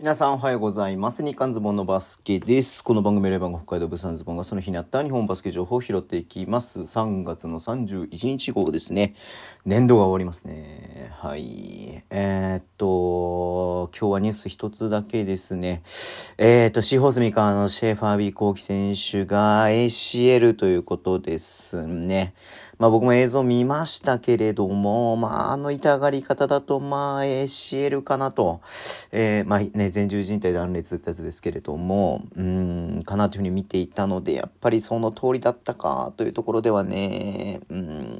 皆さんおはようございます。日刊ズボンのバスケです。この番組レバンが北海道ブサンズボンがその日にあった日本バスケ情報を拾っていきます。3月の31日号ですね。年度が終わりますね。はい。えー、っと、今日はニュース一つだけですね。えー、っと、シーホースミカーのシェーファービーコーキ選手が ACL ということですね。まあ僕も映像見ましたけれども、まああの痛がり方だとまあ ACL かなと。えー、まあね、前十字体断裂ってやつですけれども、うん、かなというふうに見ていたので、やっぱりその通りだったかというところではね、うん、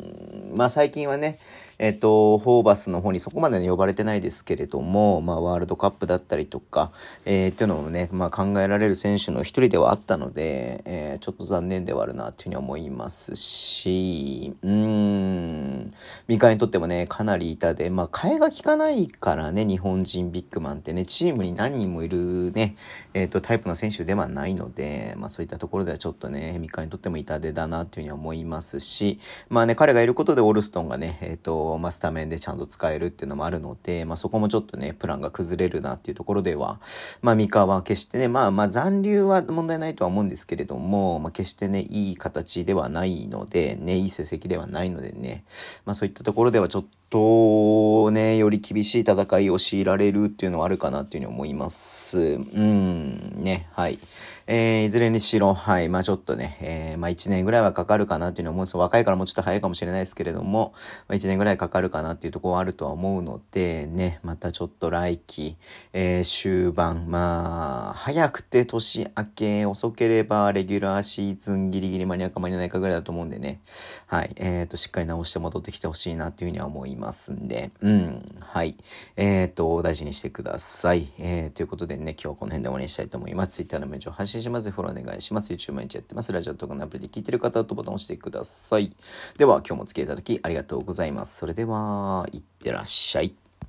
まあ最近はね、えっ、と、ホーバスの方にそこまで、呼ばれてないですけれども、まあ、ワールドカップだったりとか、えー、っていうのもね、まあ、考えられる選手の一人ではあったので、えー、ちょっと残念ではあるな、というふうに思いますし、うん、三河にとってもね、かなり痛で、まあ、替えが効かないからね、日本人ビッグマンってね、チームに何人もいるね、えっ、と、タイプの選手ではないので、まあ、そういったところではちょっとね、三河にとっても痛手だな、というふうに思いますし、まあね、彼がいることでオルストンがね、えっ、と、まあ、スタメンでちゃんと使えるっていうのもあるので、まあ、そこもちょっとね、プランが崩れるなっていうところでは、まあ、三河は決してね、まあ、まあ、残留は問題ないとは思うんですけれども、まあ、決してね、いい形ではないので、ね、いい成績ではないのでね、まあ、そういったところではちょっと、ね、り厳しい戦いを強いられるっていうのはあるかなっていうふうに思います。うん、ね、はい。えー、いずれにしろ、はい、まあちょっとね、えー、まあ1年ぐらいはかかるかなっていうのは思う。んです若いからもうちょっと早いかもしれないですけれども、まあ1年ぐらいかかるかなっていうところはあるとは思うので、ね、またちょっと来季、えー、終盤、まあ、早くて年明け、遅ければレギュラーシーズンギリギリ間に合うか間に合わないかぐらいだと思うんでね、はい、えっ、ー、と、しっかり直して戻ってきてほしいなっていうふうには思いますんで、うん、はい、えっ、ー、と、大事にしてください。えー、ということでね、今日はこの辺で終わりにしたいと思います。Twitter の文章を発信します。フォローお願いします。YouTube 毎日やってます。ラジオとかのアプリで聞いてる方はボタンを押してください。では、今日もお付き合いいただきありがとうございます。それでは、いってらっしゃい。